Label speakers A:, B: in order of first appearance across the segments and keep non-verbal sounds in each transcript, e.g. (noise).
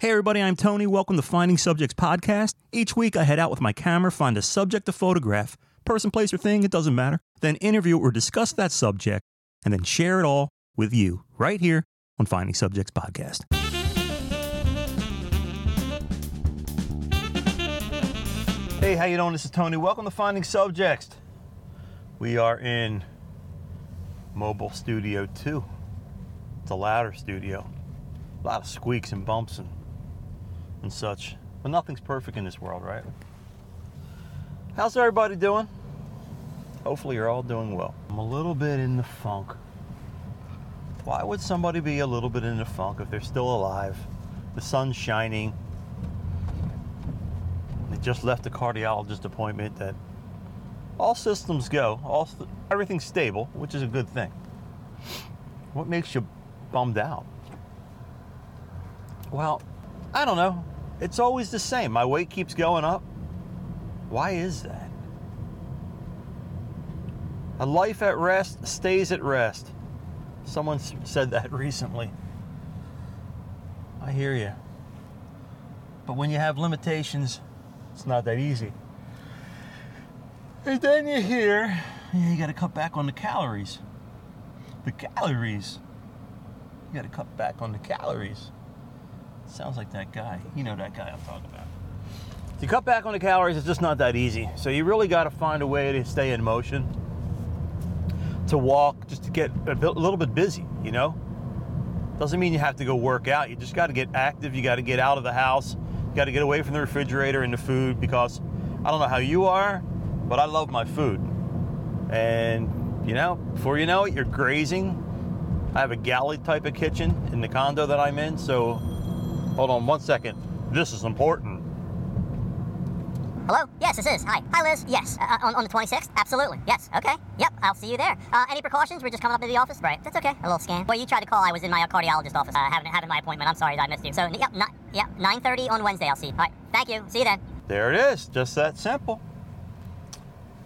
A: Hey, everybody, I'm Tony. Welcome to Finding Subjects Podcast. Each week, I head out with my camera, find a subject to photograph, person, place, or thing, it doesn't matter, then interview or discuss that subject, and then share it all with you right here on Finding Subjects Podcast. Hey, how you doing? This is Tony. Welcome to Finding Subjects. We are in Mobile Studio 2. It's a louder studio. A lot of squeaks and bumps and and such. But nothing's perfect in this world, right? How's everybody doing? Hopefully, you're all doing well. I'm a little bit in the funk. Why would somebody be a little bit in the funk if they're still alive? The sun's shining. They just left a cardiologist appointment that all systems go, all everything's stable, which is a good thing. What makes you bummed out? Well, I don't know. It's always the same. My weight keeps going up. Why is that? A life at rest stays at rest. Someone said that (laughs) recently. I hear you. But when you have limitations, it's not that easy. And then you hear, yeah, you got to cut back on the calories. The calories. You got to cut back on the calories. Sounds like that guy. You know that guy I'm talking about. To cut back on the calories, it's just not that easy. So you really got to find a way to stay in motion, to walk, just to get a, little bit busy, you know? Doesn't mean you have to go work out. You just got to get active. You got to get out of the house. You got to get away from the refrigerator and the food because I don't know how you are, but I love my food. And, you know, before you know it, you're grazing. I have a galley type of kitchen in the condo that I'm in, so Hold on one second. This is important.
B: Hello? Yes, this is. Hi. Hi, Liz. Yes. Uh, on, on the 26th? Absolutely. Yes. Okay. Yep. I'll see you there. Uh, any precautions? We're just coming up to the office? Right. That's okay. A little scan. Well, you tried to call. I was in my cardiologist office uh, having, having my appointment. I'm sorry I missed you. So, yep. Not, yep. 9.30 on Wednesday. I'll see you. All right. Thank you. See you then.
A: There it is. Just that simple.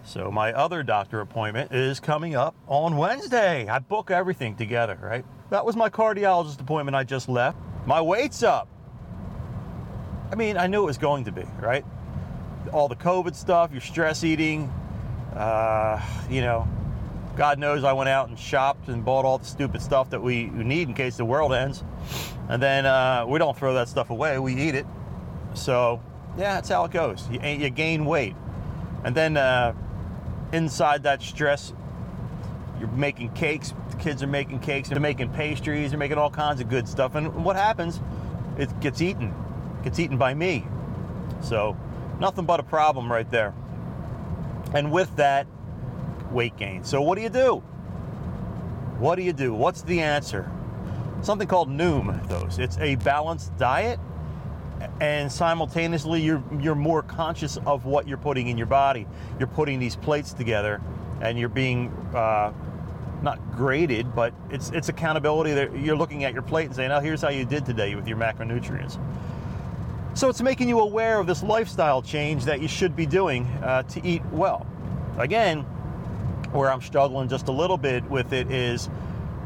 A: So, my other doctor appointment is coming up on Wednesday. I book everything together, right? That was my cardiologist appointment I just left. My weight's up. I mean, I knew it was going to be, right? All the COVID stuff, your stress eating, uh, you know, God knows I went out and shopped and bought all the stupid stuff that we need in case the world ends. And then uh, we don't throw that stuff away, we eat it. So, yeah, that's how it goes. You, you gain weight. And then uh, inside that stress, you're making cakes. The kids are making cakes. They're making pastries. They're making all kinds of good stuff. And what happens? It gets eaten gets eaten by me. So, nothing but a problem right there. And with that, weight gain. So, what do you do? What do you do? What's the answer? Something called Noom, those. It's a balanced diet, and simultaneously, you're, you're more conscious of what you're putting in your body. You're putting these plates together, and you're being uh, not graded, but it's, it's accountability that you're looking at your plate and saying, oh, here's how you did today with your macronutrients. So it's making you aware of this lifestyle change that you should be doing uh, to eat well. Again, where I'm struggling just a little bit with it is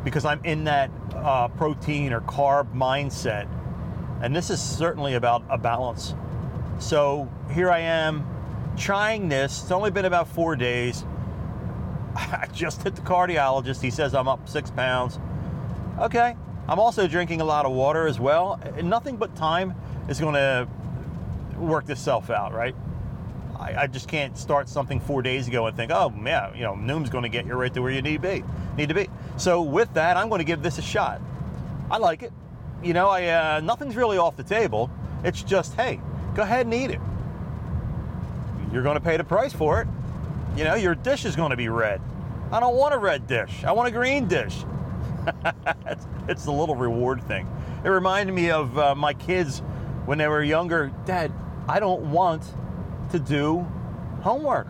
A: because I'm in that uh, protein or carb mindset. And this is certainly about a balance. So here I am trying this. It's only been about four days. (laughs) I just hit the cardiologist. He says I'm up six pounds. Okay. I'm also drinking a lot of water as well. Nothing but time is going to work itself out, right? I, I, just can't start something four days ago and think, oh yeah, you know, Noom's going to get you right to where you need to be. Need to be. So with that, I'm going to give this a shot. I like it. You know, I uh, nothing's really off the table. It's just, hey, go ahead and eat it. You're going to pay the price for it. You know, your dish is going to be red. I don't want a red dish. I want a green dish. (laughs) it's, it's the little reward thing. It reminded me of uh, my kids when they were younger, Dad, I don't want to do homework.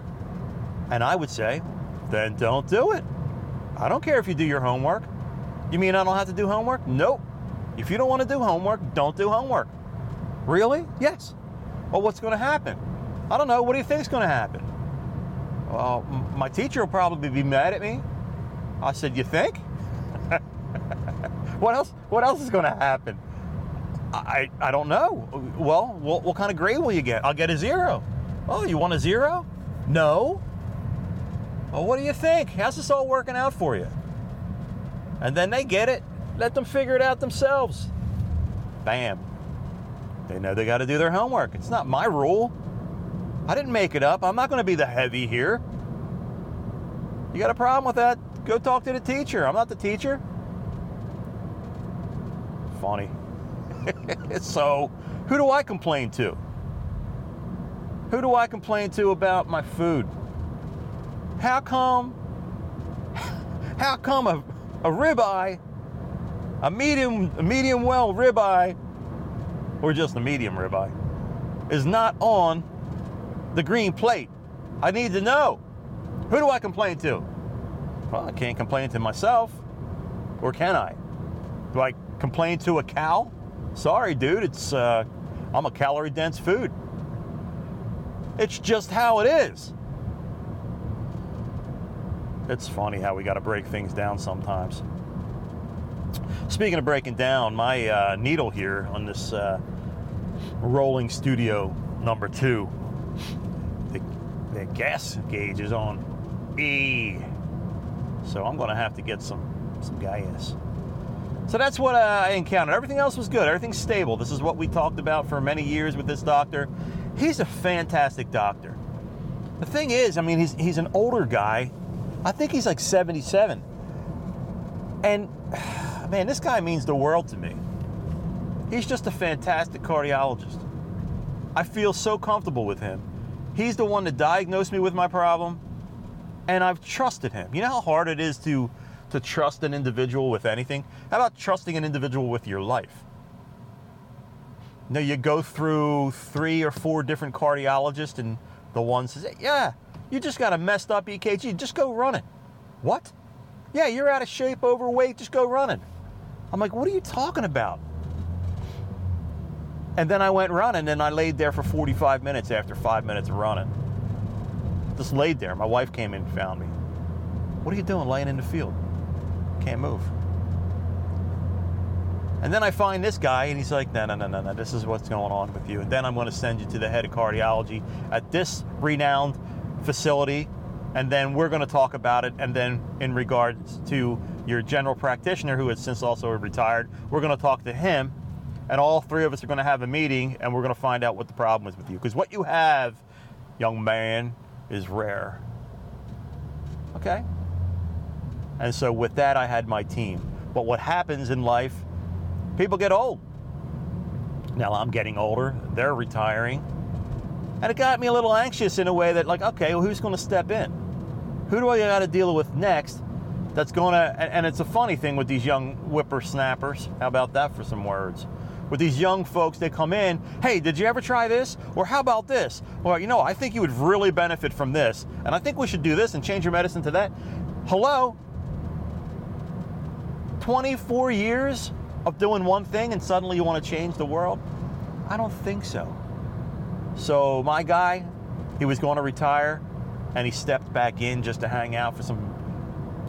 A: And I would say, then don't do it. I don't care if you do your homework. You mean I don't have to do homework? Nope. If you don't want to do homework, don't do homework. Really? Yes. Well, what's going to happen? I don't know. What do you think is going to happen? Well, my teacher will probably be mad at me. I said, You think? (laughs) what else? What else is going to happen? I, I don't know. Well, what, what kind of grade will you get? I'll get a zero. Oh, you want a zero? No. Well, what do you think? How's this all working out for you? And then they get it. Let them figure it out themselves. Bam. They know they got to do their homework. It's not my rule. I didn't make it up. I'm not going to be the heavy here. You got a problem with that? Go talk to the teacher. I'm not the teacher. Funny. (laughs) so, who do I complain to? Who do I complain to about my food? How come? (laughs) How come a, a ribeye, a medium, a medium well ribeye, or just a medium ribeye, is not on the green plate? I need to know. Who do I complain to? Well, I can't complain to myself, or can I? Do I complain to a cow? Sorry, dude, it's uh, I'm a calorie dense food. It's just how it is. It's funny how we got to break things down sometimes. Speaking of breaking down, my uh, needle here on this uh, rolling studio number two, the, the gas gauge is on E. So I'm going to have to get some some gas. So that's what uh, I encountered. Everything else was good. Everything's stable. This is what we talked about for many years with this doctor. He's a fantastic doctor. The thing is, I mean, he's he's an older guy. I think he's like 77. And (sighs) man, this guy means the world to me. He's just a fantastic cardiologist. I feel so comfortable with him. He's the one that diagnosed me with my problem, and I've trusted him. You know how hard it is to to trust an individual with anything? How about trusting an individual with your life? Now you go through three or four different cardiologists, and the one says, "Yeah, you just got a messed up EKG. Just go running." What? Yeah, you're out of shape, overweight. Just go running. I'm like, what are you talking about? And then I went running, and I laid there for 45 minutes after five minutes of running. Just laid there. My wife came in and found me. What are you doing laying in the field? Can't move. And then I find this guy, and he's like, no, no, no, no, no, this is what's going on with you. And then I'm going to send you to the head of cardiology at this renowned facility. And then we're going to talk about it. And then, in regards to your general practitioner, who has since also retired, we're going to talk to him. And all three of us are going to have a meeting, and we're going to find out what the problem is with you. Because what you have, young man, is rare. Okay? And so, with that, I had my team. But what happens in life people get old. Now I'm getting older, they're retiring. And it got me a little anxious in a way that, like, okay, well, who's going to step in? Who do I got to deal with next that's going to, and it's a funny thing with these young whippersnappers. How about that for some words? With these young folks, they come in, hey, did you ever try this? Or how about this? Or, you know, I think you would really benefit from this. And I think we should do this and change your medicine to that. Hello? 24 years of doing one thing and suddenly you want to change the world? I don't think so. So my guy, he was going to retire and he stepped back in just to hang out for some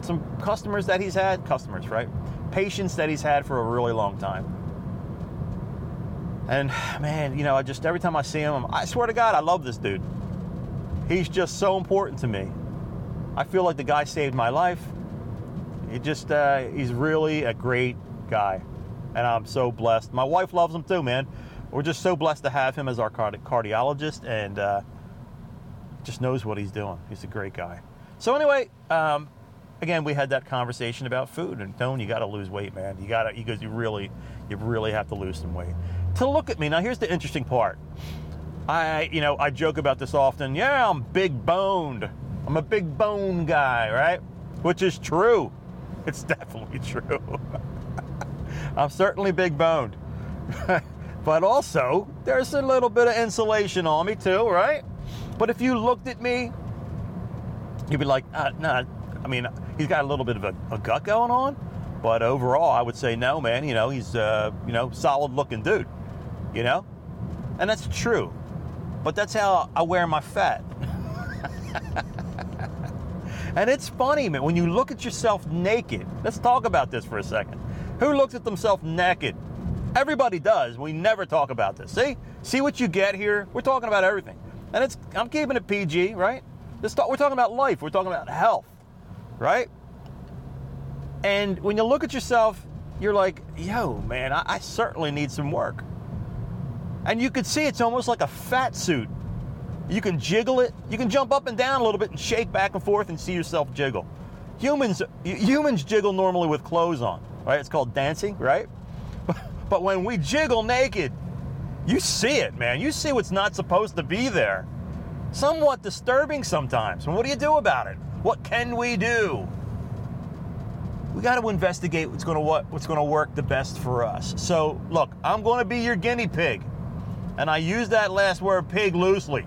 A: some customers that he's had, customers, right? Patients that he's had for a really long time. And man, you know, I just every time I see him, I swear to God, I love this dude. He's just so important to me. I feel like the guy saved my life. He just, uh, he's really a great guy and I'm so blessed. My wife loves him too, man. We're just so blessed to have him as our cardiologist, and uh, just knows what he's doing. He's a great guy. So anyway, um, again, we had that conversation about food, and Tone, you got to lose weight, man. You got to, because you really, you really have to lose some weight. To look at me now, here's the interesting part. I, you know, I joke about this often. Yeah, I'm big boned. I'm a big bone guy, right? Which is true. (laughs) It's definitely true. (laughs) I'm certainly big boned. (laughs) but also, there's a little bit of insulation on me too, right? But if you looked at me, you'd be like, uh, nah, I mean, he's got a little bit of a, a, gut going on, but overall, I would say no, man. You know, he's uh, you know solid looking dude. You know, and that's true. But that's how I wear my fat. And it's funny, man, when you look at yourself naked. Let's talk about this for a second. Who looks at themselves naked? Everybody does. We never talk about this. See? See what you get here? We're talking about everything. And it's I'm keeping it PG, right? Talk, we're talking about life. We're talking about health, right? And when you look at yourself, you're like, yo, man, I, I certainly need some work. And you can see it's almost like a fat suit. You can jiggle it. You can jump up and down a little bit and shake back and forth and see yourself jiggle. Humans, humans jiggle normally with clothes on, right? It's called dancing, right? (laughs) But when we jiggle naked, you see it, man. You see what's not supposed to be there. Somewhat disturbing sometimes. And what do you do about it? What can we do? We got to investigate what's going to what, what's going to work the best for us. So, look, I'm going to be your guinea pig. And I use that last word pig loosely.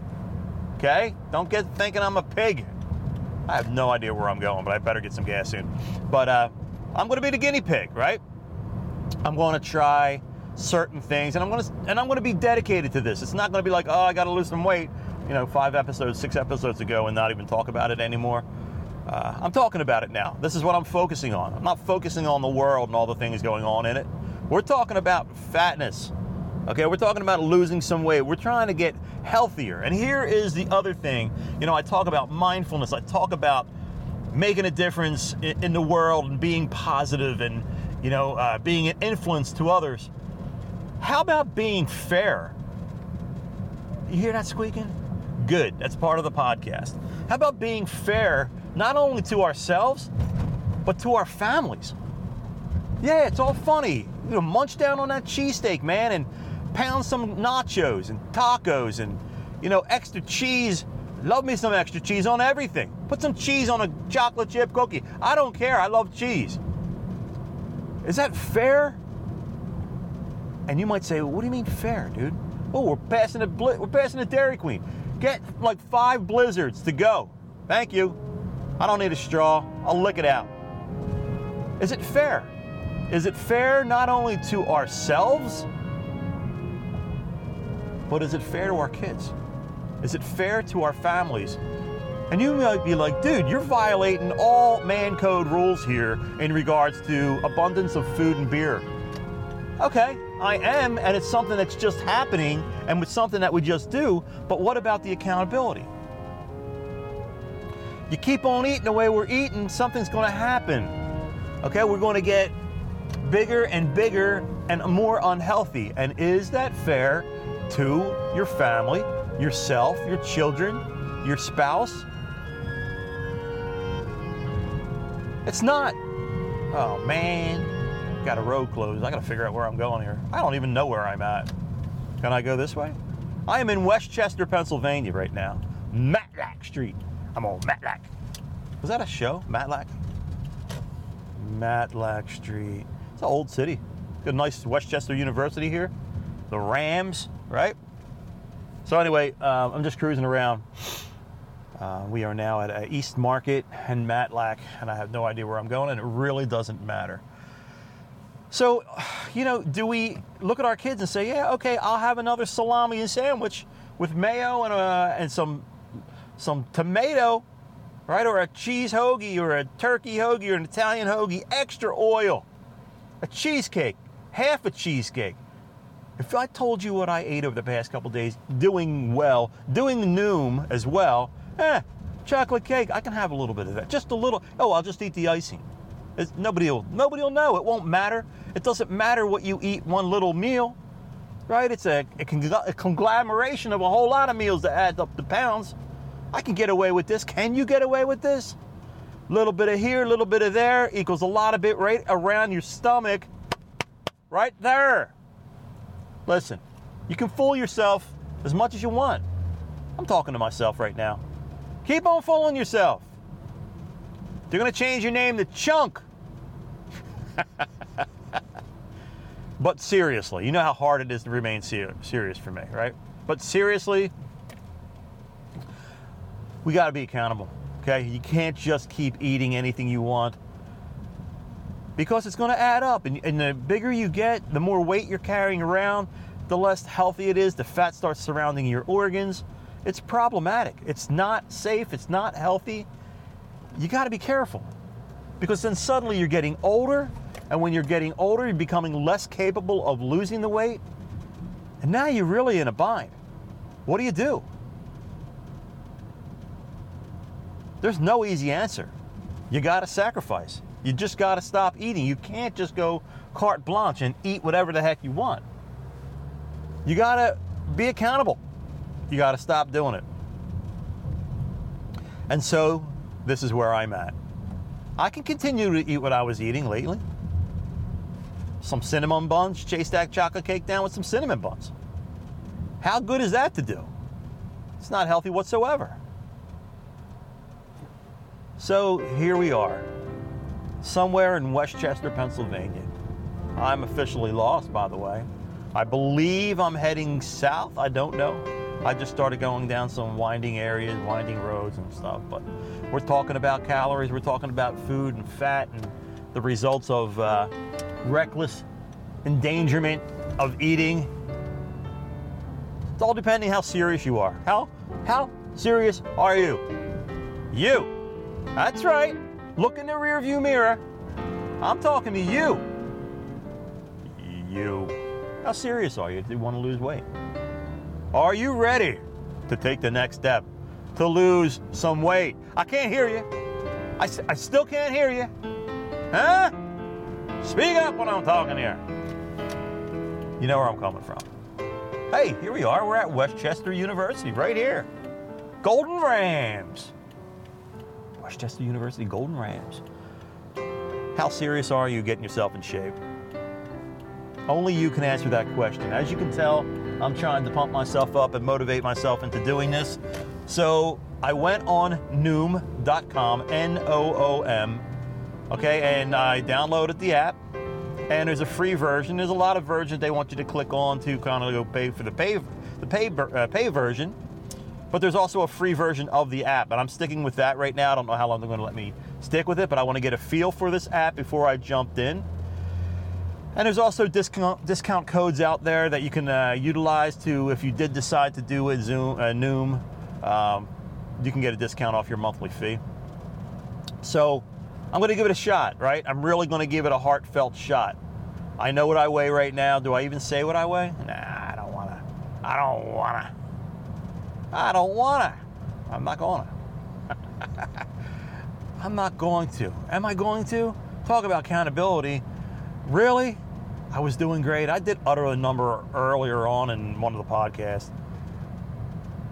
A: Okay? Don't get thinking I'm a pig. I have no idea where I'm going, but I better get some gas soon. But uh, I'm going to be the guinea pig, right? I'm going to try certain things, and I'm going to and I'm going to be dedicated to this. It's not going to be like, oh, I got to lose some weight, you know, five episodes, six episodes ago, and not even talk about it anymore. Uh, I'm talking about it now. This is what I'm focusing on. I'm not focusing on the world and all the things going on in it. We're talking about fatness. Okay, we're talking about losing some weight. We're trying to get healthier. And here is the other thing. You know, I talk about mindfulness. I talk about making a difference in, the world and being positive and you know, uh, being an influence to others. How about being fair? You hear that squeaking? Good. That's part of the podcast. How about being fair not only to ourselves, but to our families? Yeah, it's all funny. You know, munch down on that cheesesteak, man, and pound some nachos and tacos and, you know, extra cheese. Love me some extra cheese on everything. Put some cheese on a chocolate chip cookie. I don't care. I love cheese. Is that fair? And you might say, well, what do you mean fair, dude? Oh, we're passing a bli- we're passing a Dairy Queen. Get like five blizzards to go. Thank you. I don't need a straw. I'll lick it out. Is it fair? Is it fair not only to ourselves, but is it fair to our kids? Is it fair to our families? And you might be like, dude, you're violating all man code rules here in regards to abundance of food and beer. Okay, I am, and it's something that's just happening and with something that we just do, but what about the accountability? You keep on eating the way we're eating, something's to happen. Okay, we're to get bigger and bigger and more unhealthy. And is that fair to your family, yourself, your children, your spouse? It's not. Oh man, got a road closed. I got to figure out where I'm going here. I don't even know where I'm at. Can I go this way? I am in West Chester, Pennsylvania right now. Matlack Street. I'm on Matlack. Was that a show? Matlack? Matlack Street. It's an old city. Got a nice West Chester University here. The Rams, right? So anyway, uh, I'm just cruising around. Uh, we are now at East Market and Matlack, and I have no idea where I'm going, and it really doesn't matter. So, you know, do we look at our kids and say, "Yeah, okay, I'll have another salami and sandwich with mayo and uh, and some some tomato, right, or a cheese hoagie or a turkey hoagie or an Italian hoagie, extra oil, a cheesecake, half a cheesecake." If I told you what I ate over the past couple days, doing well, doing Noom as well, Eh, chocolate cake. I can have a little bit of that. Just a little. Oh, I'll just eat the icing. It's, nobody will. Nobody will know. It won't matter. It doesn't matter what you eat one little meal, right? It's a, a, a conglomeration of a whole lot of meals that add up to pounds. I can get away with this. Can you get away with this? Little bit of here, a little bit of there equals a lot of it right around your stomach, right there. Listen, you can fool yourself as much as you want. I'm talking to myself right now. Keep on fooling yourself. They're going to change your name to Chunk. (laughs) but seriously, you know how hard it is to remain ser- serious for me, right? But seriously, we got to be accountable, okay? You can't just keep eating anything you want because it's going to add up. And, and the bigger you get, the more weight you're carrying around, the less healthy it is. The fat starts surrounding your organs it's problematic. It's not safe. It's not healthy. You got to be careful because then suddenly you're getting older And when you're getting older, you're becoming less capable of losing the weight. And now you're really in a bind. What do you do? There's no easy answer. You got to sacrifice. You just got to stop eating. You can't just go carte blanche and eat whatever the heck you want. You got to be accountable. You got to stop doing it. And so, this is where I'm at. I can continue to eat what I was eating lately. Some cinnamon buns, J that chocolate cake down with some cinnamon buns. How good is that to do? It's not healthy whatsoever. So here we are, somewhere in West Chester, Pennsylvania. I'm officially lost, by the way. I believe I'm heading south. I don't know. I just started going down some winding areas, winding roads and stuff. But we're talking about calories, we're talking about food and fat and the results of uh, reckless endangerment of eating. It's all depending how serious you are. How how serious are you? You. That's right. Look in the rearview mirror. I'm talking to you. You. How serious are you? Do you want to lose weight? Are you ready to take the next step to lose some weight? I can't hear you. I, I still can't hear you. Huh? Speak up when I'm talking here. You know where I'm coming from. Hey, here we are. We're at West Chester University, right here. Golden Rams. West Chester University Golden Rams. How serious are you getting yourself in shape? Only you can answer that question. As you can tell, I'm trying to pump myself up and motivate myself into doing this. So I went on Noom.com, N O O M, okay, and I downloaded the app. And there's a free version. There's a lot of versions they want you to click on to kind of go pay for the pay the pay uh, pay version. But there's also a free version of the app, and I'm sticking with that right now. I don't know how long they're going to let me stick with it, but I want to get a feel for this app before I jumped in. And there's also discount discount codes out there that you can uh, utilize to if you did decide to do a Zoom a Noom, um, you can get a discount off your monthly fee. So I'm going to give it a shot, right? I'm really going to give it a heartfelt shot. I know what I weigh right now. Do I even say what I weigh? Nah, I don't want to. I don't want to. I don't want to. I'm not to. (laughs) I'm not going to. Am I going to? Talk about accountability. Really? I was doing great. I did utter a number earlier on in one of the podcasts.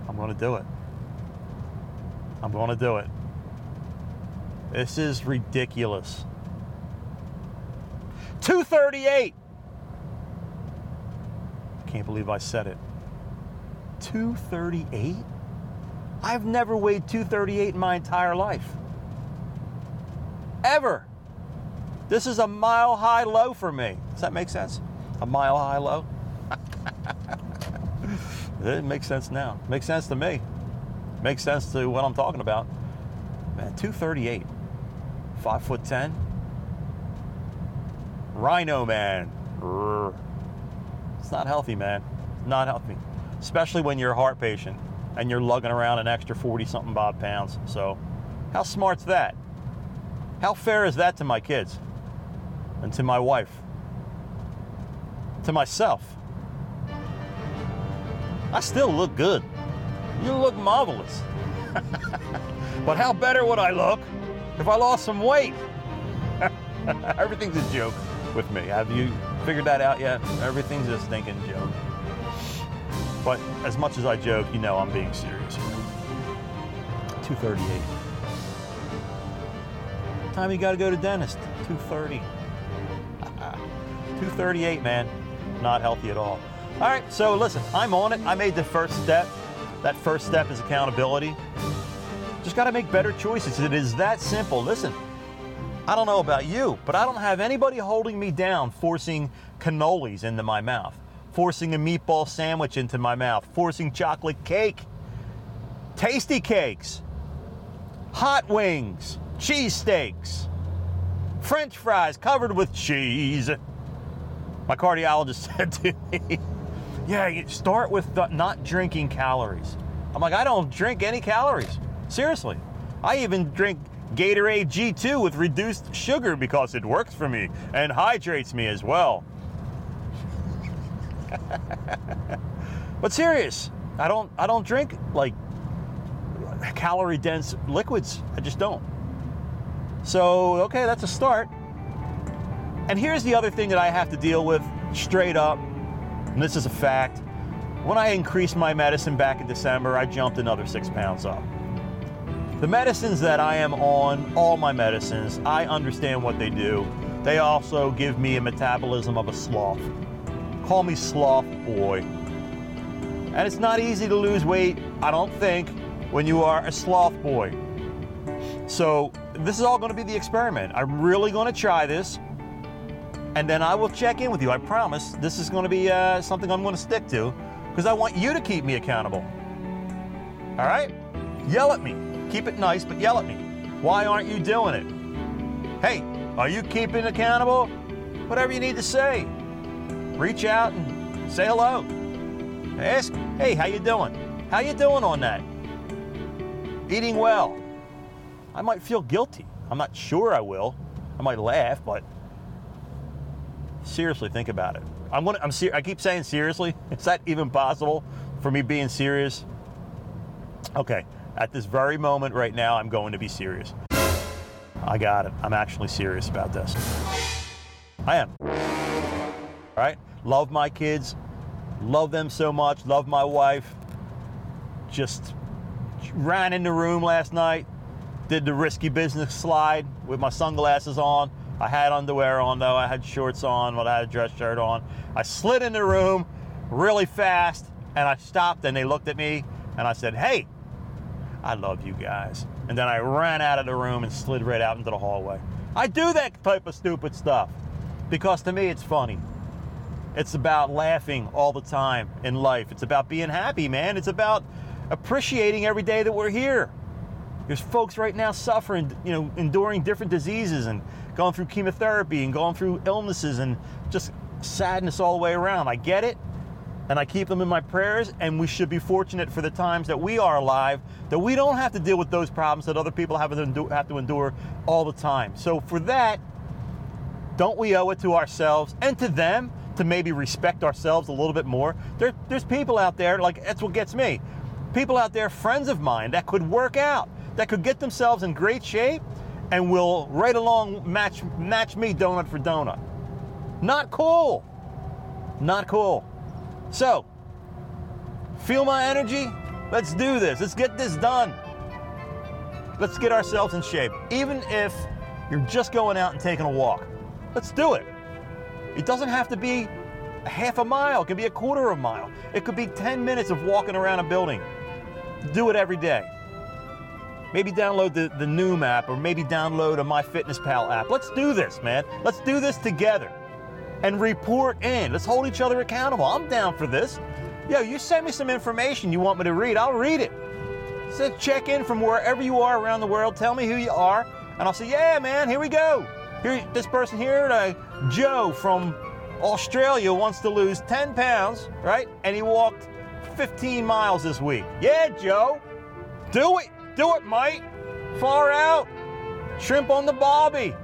A: I'm going to do it. I'm going to do it. This is ridiculous. 238. Can't believe I said it. 238? I've never weighed 238 in my entire life. Ever. This is a mile high low for me. Does that make sense? A mile high low? (laughs) it makes sense now. Makes sense to me. Makes sense to what I'm talking about. Man, 238. Five foot ten. Rhino man. It's not healthy, man. Not healthy. Especially when you're a heart patient and you're lugging around an extra 40 something bob pounds. So, how smart's that? How fair is that to my kids? And to my wife? To myself? I still look good. You look marvelous. (laughs) but how better would I look if I lost some weight? (laughs) Everything's a joke with me. Have you figured that out yet? Everything's a stinking joke. But as much as I joke, you know I'm being serious here. 238. Time you gotta go to dentist. 230. (laughs) 238, man. Not healthy at all. All right, so listen, I'm on it. I made the first step. That first step is accountability. Just got to make better choices. It is that simple. Listen, I don't know about you, but I don't have anybody holding me down forcing cannolis into my mouth, forcing a meatball sandwich into my mouth, forcing chocolate cake, tasty cakes, hot wings, cheesesteaks, french fries covered with cheese. My cardiologist (laughs) said to me, Yeah, you start with the, not drinking calories. I'm like, I don't drink any calories. Seriously. I even drink Gatorade G2 with reduced sugar because it works for me and hydrates me as well. (laughs) but serious, I don't I don't drink like calorie dense liquids. I just don't. So, okay, that's a start. And here's the other thing that I have to deal with straight up, and this is a fact. When I increased my medicine back in December, I jumped another six pounds up. The medicines that I am on, all my medicines, I understand what they do. They also give me a metabolism of a sloth. Call me sloth boy. And it's not easy to lose weight, I don't think, when you are a sloth boy. So, this is all going to be the experiment. I'm really going to try this. And then I will check in with you. I promise this is going to be uh, something I'm going to stick to because I want you to keep me accountable. All right? Yell at me. Keep it nice, but yell at me. Why aren't you doing it? Hey, are you keeping accountable? Whatever you need to say. Reach out and say hello. Ask, hey, how you doing? How you doing on that? Eating well. I might feel guilty. I'm not sure I will. I might laugh, but seriously think about it. I'm gonna. I'm ser- I keep saying seriously. (laughs) Is that even possible for me being serious? Okay. At this very moment right now, I'm going to be serious. I got it. I'm actually serious about this. I am. All right. Love my kids. Love them so much. Love my wife. Just ran in the room last night. Did the risky business slide with my sunglasses on. I had underwear on though. I had shorts on, but I had a dress shirt on. I slid in the room really fast and I stopped and they looked at me and I said, Hey, I love you guys. And then I ran out of the room and slid right out into the hallway. I do that type of stupid stuff because to me it's funny. It's about laughing all the time in life. It's about being happy, man. It's about appreciating every day that we're here. There's folks right now suffering, you know, enduring different diseases and going through chemotherapy and going through illnesses and just sadness all the way around. I get it. And I keep them in my prayers, and we should be fortunate for the times that we are alive, that we don't have to deal with those problems that other people have to endure, have to endure all the time. So, for that, don't we owe it to ourselves and to them to maybe respect ourselves a little bit more? There, there's people out there, like, that's what gets me. People out there, friends of mine, that could work out, that could get themselves in great shape and will right along match match me donut for donut. Not cool. Not cool. So, feel my energy? Let's do this. Let's get this done. Let's get ourselves in shape. Even if you're just going out and taking a walk, let's do it. It doesn't have to be a half a mile, it could be a quarter of a mile. It could be 10 minutes of walking around a building. Do it every day. Maybe download the, the Noom app or maybe download a MyFitnessPal app. Let's do this, man. Let's do this together and report in. Let's hold each other accountable. I'm down for this. Yo, you send me some information you want me to read, I'll read it. So check in from wherever you are around the world. Tell me who you are, and I'll say, yeah, man, here we go. Here, this person here, uh, Joe from Australia, wants to lose 10 pounds, right? And he walked 15 miles this week. Yeah, Joe, do it. Do it, mate. Far out. Shrimp on the barbie.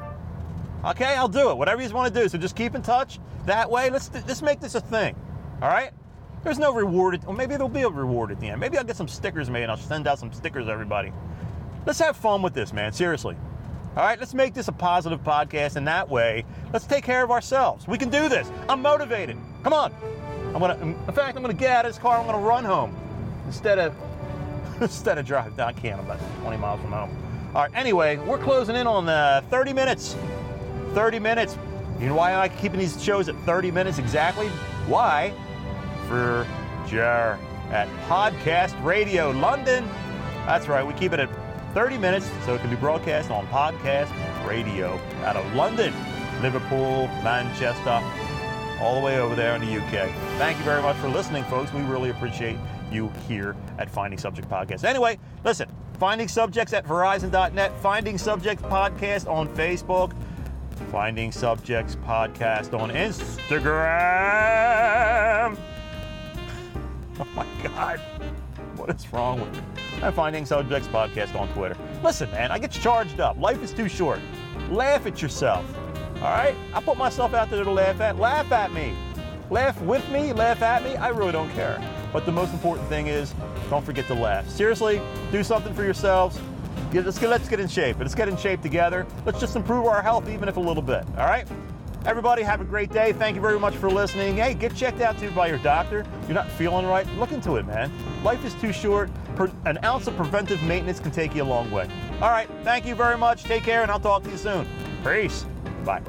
A: Okay, I'll do it. Whatever you want to do. So just keep in touch. That way, let's let's make this a thing. All right. There's no reward, or maybe there'll be a reward at the end. Maybe I'll get some stickers made and I'll send out some stickers to everybody. Let's have fun with this, man. Seriously. All right, let's make this a positive podcast, and that way, let's take care of ourselves. We can do this. I'm motivated. Come on. I'm gonna. In fact, I'm gonna get out of this car. I'm gonna run home instead of (laughs) instead of driving. down I can't. I'm about 20 miles from home. All right. Anyway, we're closing in on uh, 30 minutes. 30 minutes. You know why I like keeping these shows at 30 minutes exactly? Why? For Jar at Podcast Radio London. That's right. We keep it at 30 minutes so it can be broadcast on podcast radio out of London, Liverpool, Manchester, all the way over there in the UK. Thank you very much for listening, folks. We really appreciate you here at Finding Subject Podcast. Anyway, listen, Finding Subjects at Verizon.net, Finding Subjects Podcast on Facebook, Finding Subjects Podcast on Instagram. (laughs) Oh my God. What is wrong with me? I'm finding Subjects Podcast on Twitter. Listen, man, I get charged up. Life is too short. Laugh at yourself. All right? I put myself out there to laugh at. Laugh at me. Laugh with me, laugh at me. I really don't care. But the most important thing is don't forget to laugh. Seriously, do something for yourselves. Let's, get, let's get in shape. Let's get in shape together. Let's just improve our health, even if a little bit. All right? Everybody, have a great day. Thank you very much for listening. Hey, get checked out too by your doctor. You're not feeling right? Look into it, man. Life is too short. An ounce of preventive maintenance can take you a long way. All right, thank you very much. Take care, and I'll talk to you soon. Peace. Bye.